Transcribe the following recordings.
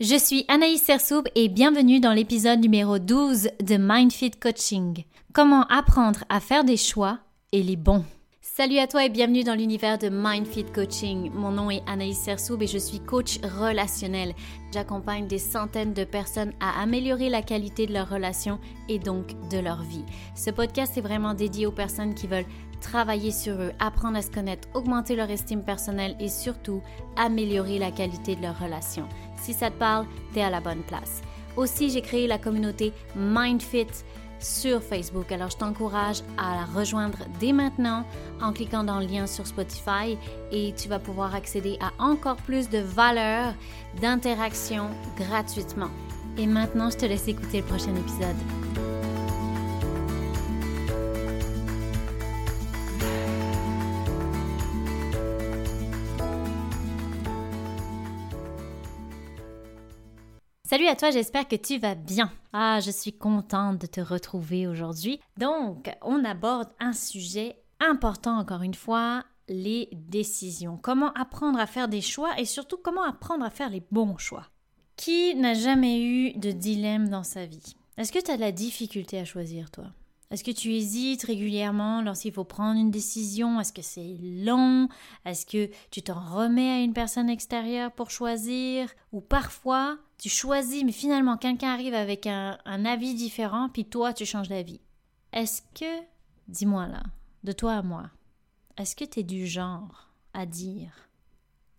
Je suis Anaïs Sersoub et bienvenue dans l'épisode numéro 12 de MindFit Coaching. Comment apprendre à faire des choix et les bons. Salut à toi et bienvenue dans l'univers de MindFit Coaching. Mon nom est Anaïs Sersoub et je suis coach relationnel. J'accompagne des centaines de personnes à améliorer la qualité de leurs relations et donc de leur vie. Ce podcast est vraiment dédié aux personnes qui veulent travailler sur eux, apprendre à se connaître, augmenter leur estime personnelle et surtout améliorer la qualité de leurs relations. Si ça te parle, t'es à la bonne place. Aussi, j'ai créé la communauté MindFit sur Facebook. Alors, je t'encourage à la rejoindre dès maintenant en cliquant dans le lien sur Spotify et tu vas pouvoir accéder à encore plus de valeurs, d'interaction gratuitement. Et maintenant, je te laisse écouter le prochain épisode. Salut à toi, j'espère que tu vas bien. Ah, je suis contente de te retrouver aujourd'hui. Donc, on aborde un sujet important encore une fois, les décisions. Comment apprendre à faire des choix et surtout comment apprendre à faire les bons choix. Qui n'a jamais eu de dilemme dans sa vie? Est-ce que tu as de la difficulté à choisir toi? Est-ce que tu hésites régulièrement lorsqu'il faut prendre une décision? Est-ce que c'est long? Est-ce que tu t'en remets à une personne extérieure pour choisir? Ou parfois, tu choisis, mais finalement, quelqu'un arrive avec un, avis différent, puis toi, tu changes d'avis. Est-ce que, dis-moi là, de toi à moi, est-ce que tu es du genre à dire,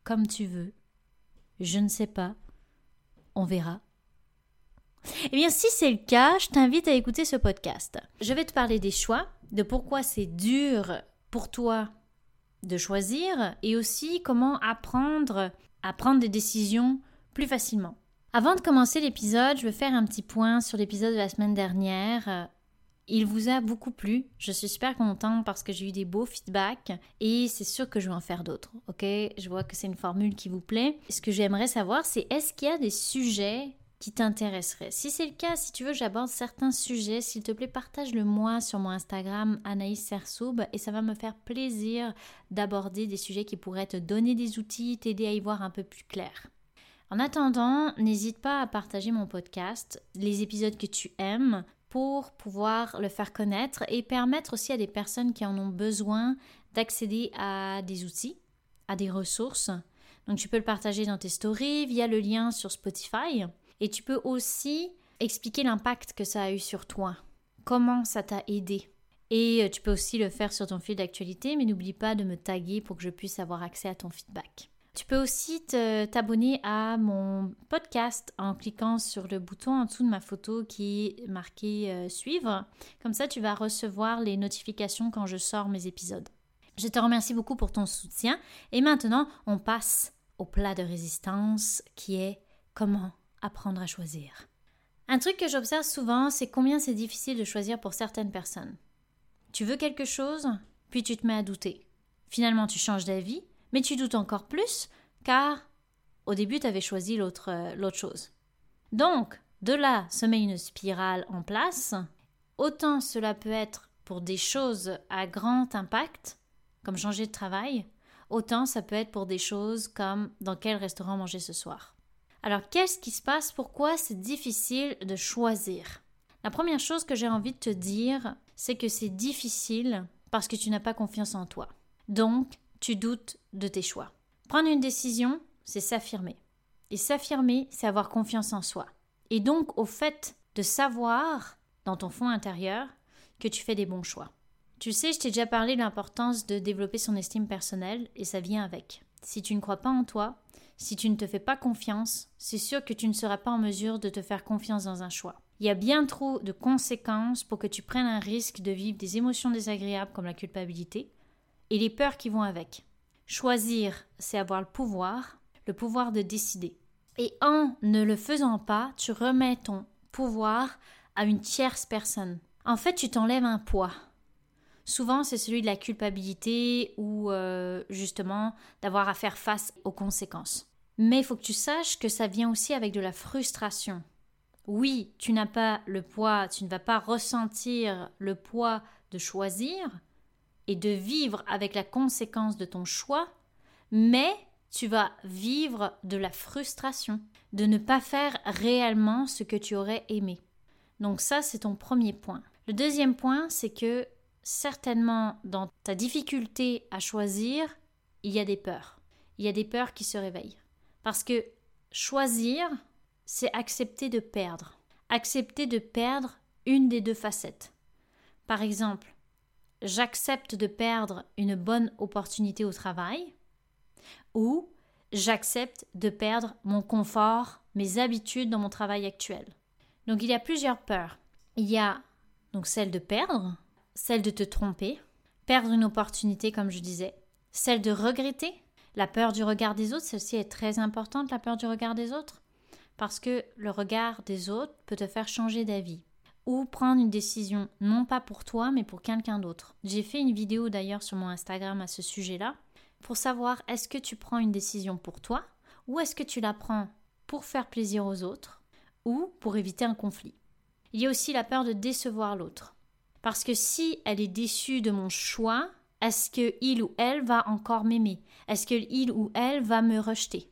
comme tu veux, je ne sais pas, on verra? Eh bien, si c'est le cas, je t'invite à écouter ce podcast. Je vais te parler des choix, de pourquoi c'est dur pour toi de choisir et aussi comment apprendre à prendre des décisions plus facilement. Avant de commencer l'épisode, je veux faire un petit point sur l'épisode de la semaine dernière. Il vous a beaucoup plu. Je suis super contente parce que j'ai eu des beaux feedbacks et c'est sûr que je vais en faire d'autres. Ok, je vois que c'est une formule qui vous plaît. Ce que j'aimerais savoir, c'est est-ce qu'il y a des sujets qui t'intéresserait. Si c'est le cas, si tu veux, j'aborde certains sujets, s'il te plaît, partage-le moi sur mon Instagram Anaïs Sersoub et ça va me faire plaisir d'aborder des sujets qui pourraient te donner des outils, t'aider à y voir un peu plus clair. En attendant, n'hésite pas à partager mon podcast, les épisodes que tu aimes, pour pouvoir le faire connaître et permettre aussi à des personnes qui en ont besoin d'accéder à des outils, à des ressources. Donc tu peux le partager dans tes stories via le lien sur Spotify et tu peux aussi expliquer l'impact que ça a eu sur toi, comment ça t'a aidé. Et euh, tu peux aussi le faire sur ton fil d'actualité, mais n'oublie pas de me taguer pour que je puisse avoir accès à ton feedback. Tu peux aussi t'abonner à mon podcast en cliquant sur le bouton en dessous de ma photo qui est marqué euh, suivre. Comme ça, tu vas recevoir les notifications quand je sors mes épisodes. Je te remercie beaucoup pour ton soutien. Et maintenant, on passe au plat de résistance qui est comment apprendre à choisir. Un truc que j'observe souvent, c'est combien c'est difficile de choisir pour certaines personnes. Tu veux quelque chose, puis tu te mets à douter. Finalement, tu changes d'avis, mais tu doutes encore plus, car au début, tu avais choisi l'autre, euh, l'autre chose. Donc, de là se met une spirale en place. Autant cela peut être pour des choses à grand impact, comme changer de travail, autant ça peut être pour des choses comme dans quel restaurant manger ce soir. Alors, qu'est-ce qui se passe? Pourquoi c'est difficile de choisir? La première chose que j'ai envie de te dire, c'est que c'est difficile parce que tu n'as pas confiance en toi. Donc, tu doutes de tes choix. Prendre une décision, c'est s'affirmer. Et s'affirmer, c'est avoir confiance en soi. Et donc, au fait de savoir, dans ton fond intérieur, que tu fais des bons choix. Tu sais, je t'ai déjà parlé de l'importance de développer son estime personnelle, et ça vient avec. Si tu ne crois pas en toi, si tu ne te fais pas confiance, c'est sûr que tu ne seras pas en mesure de te faire confiance dans un choix. Il y a bien trop de conséquences pour que tu prennes un risque de vivre des émotions désagréables comme la culpabilité et les peurs qui vont avec. Choisir, c'est avoir le pouvoir, le pouvoir de décider. Et en ne le faisant pas, tu remets ton pouvoir à une tierce personne. En fait, tu t'enlèves un poids. Souvent, c'est celui de la culpabilité ou euh, justement d'avoir à faire face aux conséquences. Mais il faut que tu saches que ça vient aussi avec de la frustration. Oui, tu n'as pas le poids, tu ne vas pas ressentir le poids de choisir et de vivre avec la conséquence de ton choix, mais tu vas vivre de la frustration, de ne pas faire réellement ce que tu aurais aimé. Donc ça, c'est ton premier point. Le deuxième point, c'est que certainement dans ta difficulté à choisir, il y a des peurs. Il y a des peurs qui se réveillent. Parce que choisir, c'est accepter de perdre. Accepter de perdre une des deux facettes. Par exemple, j'accepte de perdre une bonne opportunité au travail ou j'accepte de perdre mon confort, mes habitudes dans mon travail actuel. Donc il y a plusieurs peurs. Il y a donc celle de perdre, celle de te tromper, perdre une opportunité comme je disais, celle de regretter, la peur du regard des autres, celle-ci est très importante, la peur du regard des autres, parce que le regard des autres peut te faire changer d'avis ou prendre une décision non pas pour toi mais pour quelqu'un d'autre. J'ai fait une vidéo d'ailleurs sur mon Instagram à ce sujet-là pour savoir est-ce que tu prends une décision pour toi ou est-ce que tu la prends pour faire plaisir aux autres ou pour éviter un conflit. Il y a aussi la peur de décevoir l'autre. Parce que si elle est déçue de mon choix, est-ce que il ou elle va encore m'aimer? Est-ce que il ou elle va me rejeter?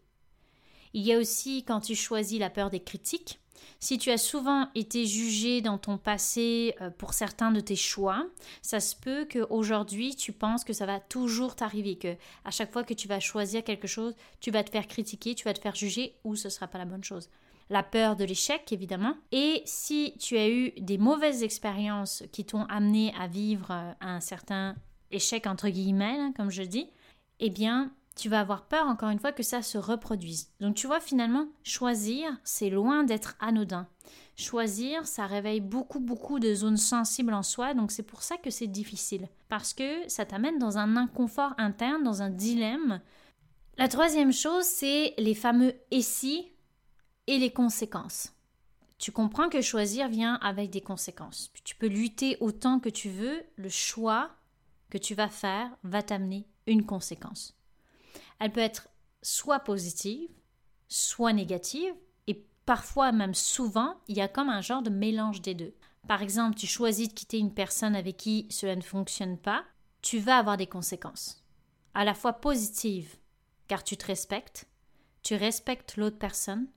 Il y a aussi quand tu choisis la peur des critiques. Si tu as souvent été jugé dans ton passé euh, pour certains de tes choix, ça se peut qu'aujourd'hui tu penses que ça va toujours t'arriver, que à chaque fois que tu vas choisir quelque chose, tu vas te faire critiquer, tu vas te faire juger ou ce sera pas la bonne chose la peur de l'échec évidemment. Et si tu as eu des mauvaises expériences qui t'ont amené à vivre euh, un certain échec entre guillemets, comme je dis, eh bien, tu vas avoir peur encore une fois que ça se reproduise. Donc tu vois finalement, choisir, c'est loin d'être anodin. Choisir, ça réveille beaucoup beaucoup de zones sensibles en soi, donc c'est pour ça que c'est difficile. Parce que ça t'amène dans un inconfort interne, dans un dilemme. La troisième chose, c'est les fameux et si et les conséquences. Tu comprends que choisir vient avec des conséquences. Tu peux lutter autant que tu veux, le choix que tu vas faire va t'amener une conséquence. Elle peut être soit positive, soit négative, et parfois même souvent, il y a comme un genre de mélange des deux. Par exemple, tu choisis de quitter une personne avec qui cela ne fonctionne pas, tu vas avoir des conséquences. À la fois positives, car tu te respectes, tu respectes l'autre personne,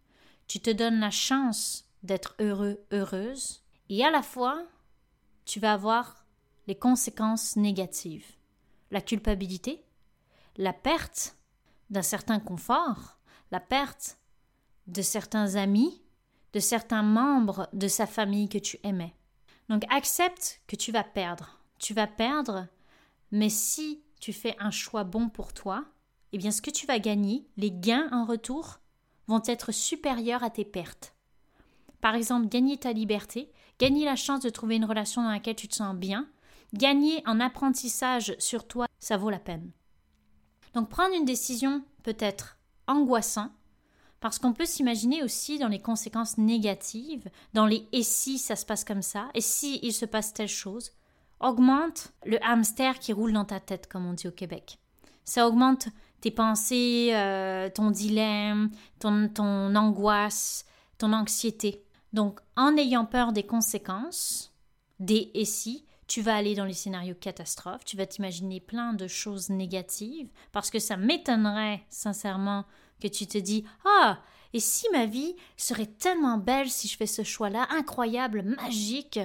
tu te donnes la chance d'être heureux, heureuse, et à la fois, tu vas avoir les conséquences négatives, la culpabilité, la perte d'un certain confort, la perte de certains amis, de certains membres de sa famille que tu aimais. Donc accepte que tu vas perdre. Tu vas perdre, mais si tu fais un choix bon pour toi, eh bien ce que tu vas gagner, les gains en retour, vont être supérieurs à tes pertes. Par exemple, gagner ta liberté, gagner la chance de trouver une relation dans laquelle tu te sens bien, Gagner en apprentissage sur toi, ça vaut la peine. Donc prendre une décision peut être angoissant, parce qu'on peut s'imaginer aussi dans les conséquences négatives, dans les et si ça se passe comme ça, et si il se passe telle chose, augmente le hamster qui roule dans ta tête, comme on dit au Québec. Ça augmente tes pensées, euh, ton dilemme, ton, ton angoisse, ton anxiété. Donc en ayant peur des conséquences, des et si, tu vas aller dans les scénarios catastrophes, tu vas t'imaginer plein de choses négatives, parce que ça m'étonnerait sincèrement que tu te dis Ah, et si ma vie serait tellement belle si je fais ce choix-là, incroyable, magique!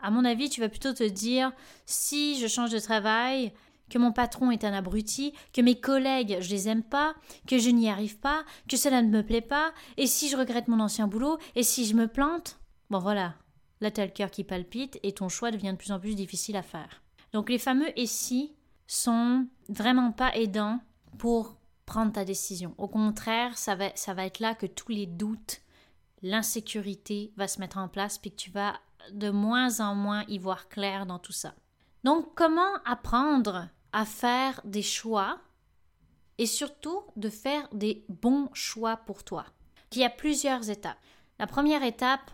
À mon avis, tu vas plutôt te dire Si je change de travail, que mon patron est un abruti, que mes collègues, je les aime pas, que je n'y arrive pas, que cela ne me plaît pas, et si je regrette mon ancien boulot, et si je me plante? Bon voilà, là tu as le cœur qui palpite et ton choix devient de plus en plus difficile à faire. Donc les fameux et si sont vraiment pas aidants pour prendre ta décision. Au contraire, ça va, ça va être là que tous les doutes, l'insécurité va se mettre en place puis que tu vas de moins en moins y voir clair dans tout ça. Donc comment apprendre à faire des choix et surtout de faire des bons choix pour toi? Il y a plusieurs étapes. La première étape,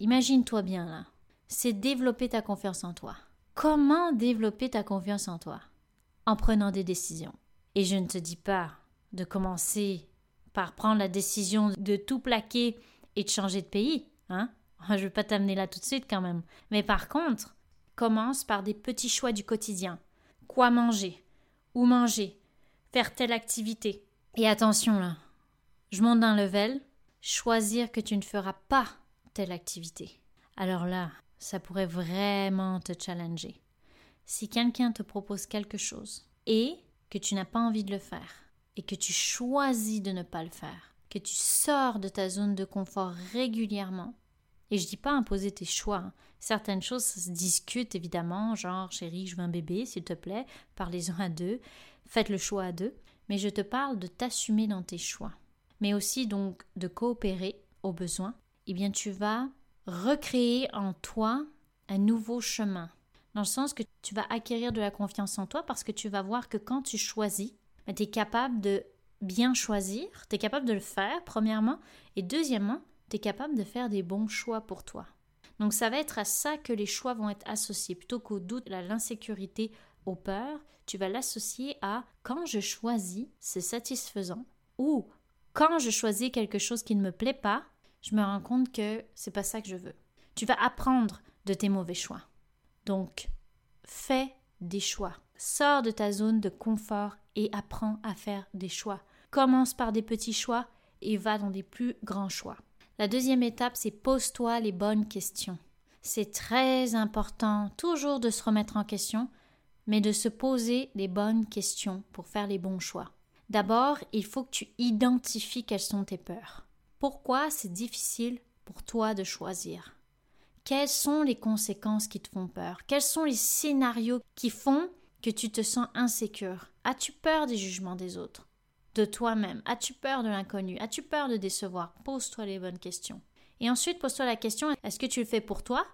Imagine-toi bien là. C'est développer ta confiance en toi. Comment développer ta confiance en toi? En prenant des décisions. Et je ne te dis pas de commencer par prendre la décision de tout plaquer et de changer de pays, hein? Je ne vais pas t'amener là tout de suite quand même. Mais par contre, commence par des petits choix du quotidien. Quoi manger? Où manger? Faire telle activité? Et attention là, je monte d'un level, choisir que tu ne feras pas telle activité. Alors là, ça pourrait vraiment te challenger. Si quelqu'un te propose quelque chose et que tu n'as pas envie de le faire, et que tu choisis de ne pas le faire, que tu sors de ta zone de confort régulièrement, et je dis pas imposer tes choix. Hein. Certaines choses se discutent évidemment, genre chérie, je veux un bébé, s'il te plaît, parlez-en à deux, faites le choix à deux. Mais je te parle de t'assumer dans tes choix, mais aussi donc de coopérer au besoin. Eh bien, tu vas recréer en toi un nouveau chemin, dans le sens que tu vas acquérir de la confiance en toi parce que tu vas voir que quand tu choisis, ben, tu es capable de bien choisir, tu es capable de le faire, premièrement, et deuxièmement, tu es capable de faire des bons choix pour toi. Donc ça va être à ça que les choix vont être associés. Plutôt qu'au doute, à l'insécurité, aux peurs, tu vas l'associer à quand je choisis, c'est satisfaisant. Ou quand je choisis quelque chose qui ne me plaît pas, je me rends compte que c'est pas ça que je veux. Tu vas apprendre de tes mauvais choix. Donc, fais des choix. Sors de ta zone de confort et apprends à faire des choix. Commence par des petits choix et va dans des plus grands choix. La deuxième étape, c'est pose-toi les bonnes questions. C'est très important toujours de se remettre en question, mais de se poser les bonnes questions pour faire les bons choix. D'abord, il faut que tu identifies quelles sont tes peurs. Pourquoi c'est difficile pour toi de choisir? Quelles sont les conséquences qui te font peur? Quels sont les scénarios qui font que tu te sens insécure? As-tu peur des jugements des autres? De toi-même? As-tu peur de l'inconnu? As-tu peur de décevoir? Pose-toi les bonnes questions. Et ensuite, pose-toi la question est-ce que tu le fais pour toi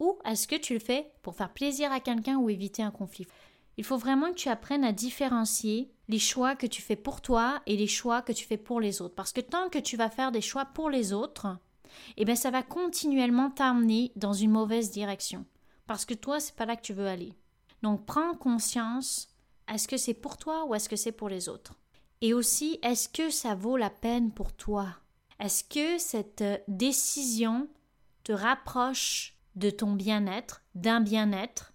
ou est-ce que tu le fais pour faire plaisir à quelqu'un ou éviter un conflit? Il faut vraiment que tu apprennes à différencier les choix que tu fais pour toi et les choix que tu fais pour les autres. Parce que tant que tu vas faire des choix pour les autres, eh bien ça va continuellement t'amener dans une mauvaise direction. Parce que toi, c'est pas là que tu veux aller. Donc prends conscience est-ce que c'est pour toi ou est-ce que c'est pour les autres? Et aussi, est-ce que ça vaut la peine pour toi? Est-ce que cette euh, décision te rapproche de ton bien-être, d'un bien-être,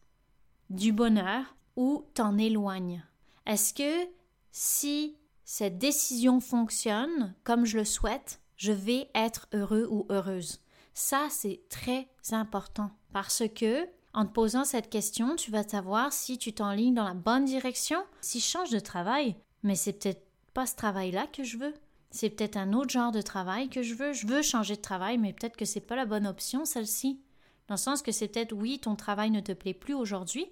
du bonheur, ou t'en éloigne? Est-ce que si cette décision fonctionne comme je le souhaite, je vais être heureux ou heureuse? Ça, c'est très important parce que en te posant cette question, tu vas savoir si tu t'enlignes dans la bonne direction. Si je change de travail, mais c'est peut-être pas ce travail-là que je veux. C'est peut-être un autre genre de travail que je veux. Je veux changer de travail, mais peut-être que c'est pas la bonne option, celle-ci. Dans le sens que c'est peut-être oui, ton travail ne te plaît plus aujourd'hui,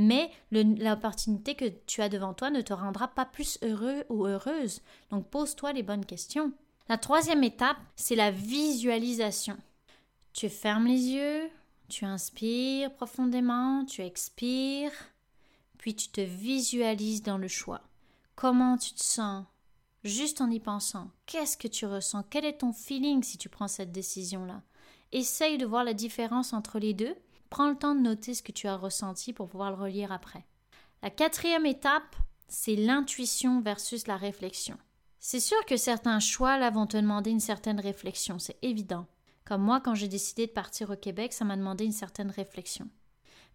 mais l'opportunité que tu as devant toi ne te rendra pas plus heureux ou heureuse. Donc pose-toi les bonnes questions. La troisième étape, c'est la visualisation. Tu fermes les yeux, tu inspires profondément, tu expires, puis tu te visualises dans le choix. Comment tu te sens? Juste en y pensant, qu'est-ce que tu ressens? Quel est ton feeling si tu prends cette décision-là? Essaye de voir la différence entre les deux. Prends le temps de noter ce que tu as ressenti pour pouvoir le relire après. La quatrième étape, c'est l'intuition versus la réflexion. C'est sûr que certains choix là vont te demander une certaine réflexion, c'est évident. Comme moi, quand j'ai décidé de partir au Québec, ça m'a demandé une certaine réflexion.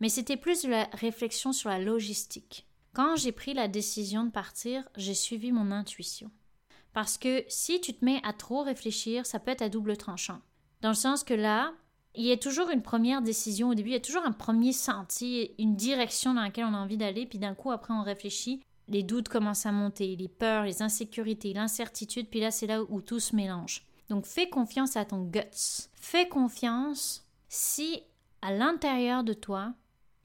Mais c'était plus de la réflexion sur la logistique. Quand j'ai pris la décision de partir, j'ai suivi mon intuition. Parce que si tu te mets à trop réfléchir, ça peut être à double tranchant. Dans le sens que là, il y a toujours une première décision au début, il y a toujours un premier sentier, une direction dans laquelle on a envie d'aller, puis d'un coup, après, on réfléchit, les doutes commencent à monter, les peurs, les insécurités, l'incertitude, puis là, c'est là où tout se mélange. Donc, fais confiance à ton guts. Fais confiance si, à l'intérieur de toi,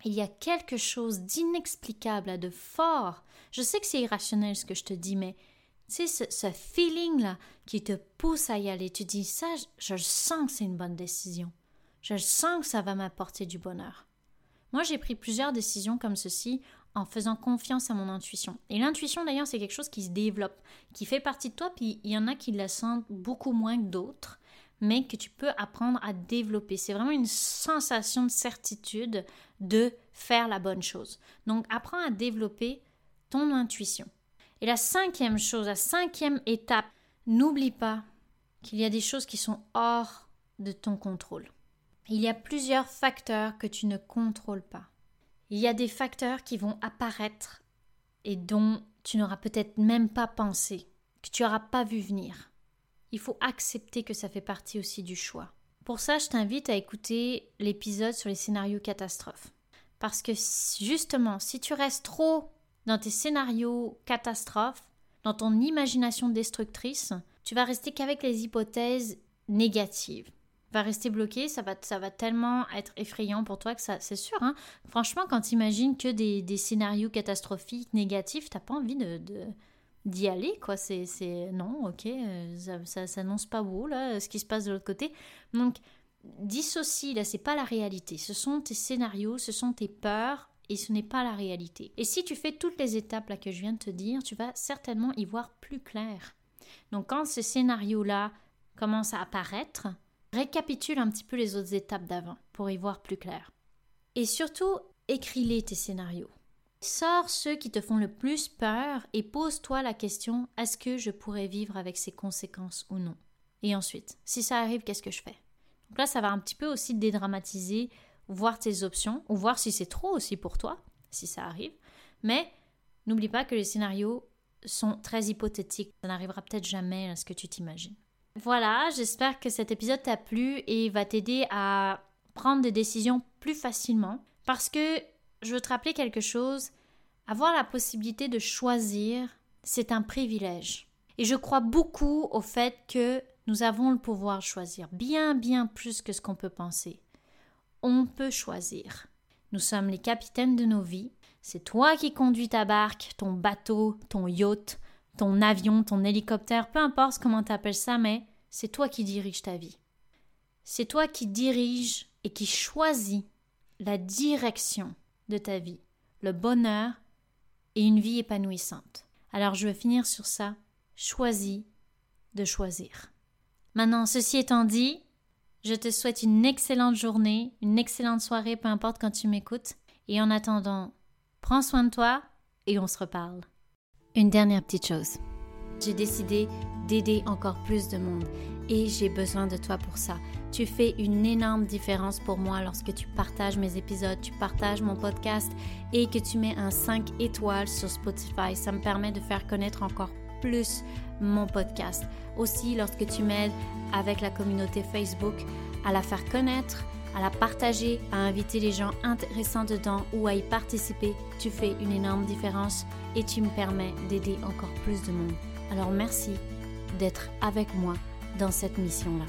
il y a quelque chose d'inexplicable, de fort. Je sais que c'est irrationnel ce que je te dis, mais tu sais, ce, feeling-là qui te pousse à y aller, tu dis ça, je, je sens que c'est une bonne décision. Je sens que ça va m'apporter du bonheur. Moi, j'ai pris plusieurs décisions comme ceci en faisant confiance à mon intuition. Et l'intuition, d'ailleurs, c'est quelque chose qui se développe, qui fait partie de toi, puis il y en a qui la sentent beaucoup moins que d'autres mais que tu peux apprendre à développer. C'est vraiment une sensation de certitude de faire la bonne chose. Donc apprends à développer ton intuition. Et la cinquième chose, la cinquième étape, n'oublie pas qu'il y a des choses qui sont hors de ton contrôle. Il y a plusieurs facteurs que tu ne contrôles pas. Il y a des facteurs qui vont apparaître et dont tu n'auras peut-être même pas pensé, que tu n'auras pas vu venir. Il faut accepter que ça fait partie aussi du choix. Pour ça, je t'invite à écouter l'épisode sur les scénarios catastrophes. Parce que justement, si tu restes trop dans tes scénarios catastrophes, dans ton imagination destructrice, tu vas rester qu'avec les hypothèses négatives. Vas rester bloqué, ça va, ça va tellement être effrayant pour toi que ça, c'est sûr. Hein. Franchement, quand tu imagines que des, scénarios catastrophiques, négatifs, t'as pas envie de, d'y aller, quoi. C'est, c'est non, ok, euh, ça, ça s'annonce pas beau, là, ce qui se passe de l'autre côté. Donc, dissocie, là, c'est pas la réalité. Ce sont tes scénarios, ce sont tes peurs, et ce n'est pas la réalité. Et si tu fais toutes les étapes là que je viens de te dire, tu vas certainement y voir plus clair. Donc, quand ce scénario-là commence à apparaître, récapitule un petit peu les autres étapes d'avant pour y voir plus clair. Et surtout, écris-les tes scénarios. Sors ceux qui te font le plus peur et pose-toi la question est-ce que je pourrais vivre avec ces conséquences ou non? Et ensuite, si ça arrive, qu'est-ce que je fais? Donc là, ça va un petit peu aussi dédramatiser, voir tes options, ou voir si c'est trop aussi pour toi, si ça arrive. Mais n'oublie pas que les scénarios sont très hypothétiques. Ça n'arrivera peut-être jamais à ce que tu t'imagines. Voilà, j'espère que cet épisode t'a plu et va t'aider à prendre des décisions plus facilement parce que je veux te rappeler quelque chose. Avoir la possibilité de choisir, c'est un privilège. Et je crois beaucoup au fait que nous avons le pouvoir de choisir, bien, bien plus que ce qu'on peut penser. On peut choisir. Nous sommes les capitaines de nos vies. C'est toi qui conduis ta barque, ton bateau, ton yacht, ton avion, ton hélicoptère, peu importe comment tu appelles ça, mais c'est toi qui diriges ta vie. C'est toi qui diriges et qui choisis la direction de ta vie, le bonheur et une vie épanouissante. Alors je vais finir sur ça. Choisis de choisir. Maintenant, ceci étant dit, je te souhaite une excellente journée, une excellente soirée, peu importe quand tu m'écoutes. Et en attendant, prends soin de toi et on se reparle. Une dernière petite chose. J'ai décidé d'aider encore plus de monde et j'ai besoin de toi pour ça. Tu fais une énorme différence pour moi lorsque tu partages mes épisodes, tu partages mon podcast et que tu mets un 5 étoiles sur Spotify. Ça me permet de faire connaître encore plus mon podcast. Aussi, lorsque tu m'aides avec la communauté Facebook à la faire connaître, à la partager, à inviter les gens intéressants dedans ou à y participer, tu fais une énorme différence et tu me permets d'aider encore plus de monde. Alors merci d'être avec moi dans cette mission-là.